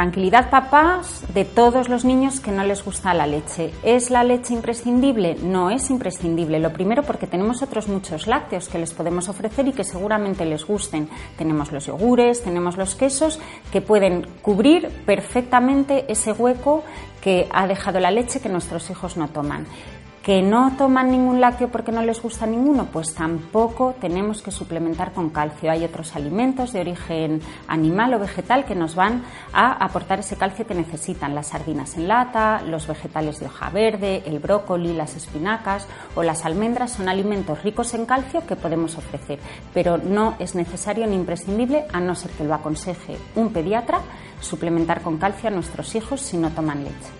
Tranquilidad papás de todos los niños que no les gusta la leche. ¿Es la leche imprescindible? No es imprescindible. Lo primero porque tenemos otros muchos lácteos que les podemos ofrecer y que seguramente les gusten. Tenemos los yogures, tenemos los quesos que pueden cubrir perfectamente ese hueco que ha dejado la leche que nuestros hijos no toman que no toman ningún lácteo porque no les gusta ninguno, pues tampoco tenemos que suplementar con calcio. Hay otros alimentos de origen animal o vegetal que nos van a aportar ese calcio que necesitan. Las sardinas en lata, los vegetales de hoja verde, el brócoli, las espinacas o las almendras son alimentos ricos en calcio que podemos ofrecer, pero no es necesario ni imprescindible, a no ser que lo aconseje un pediatra, suplementar con calcio a nuestros hijos si no toman leche.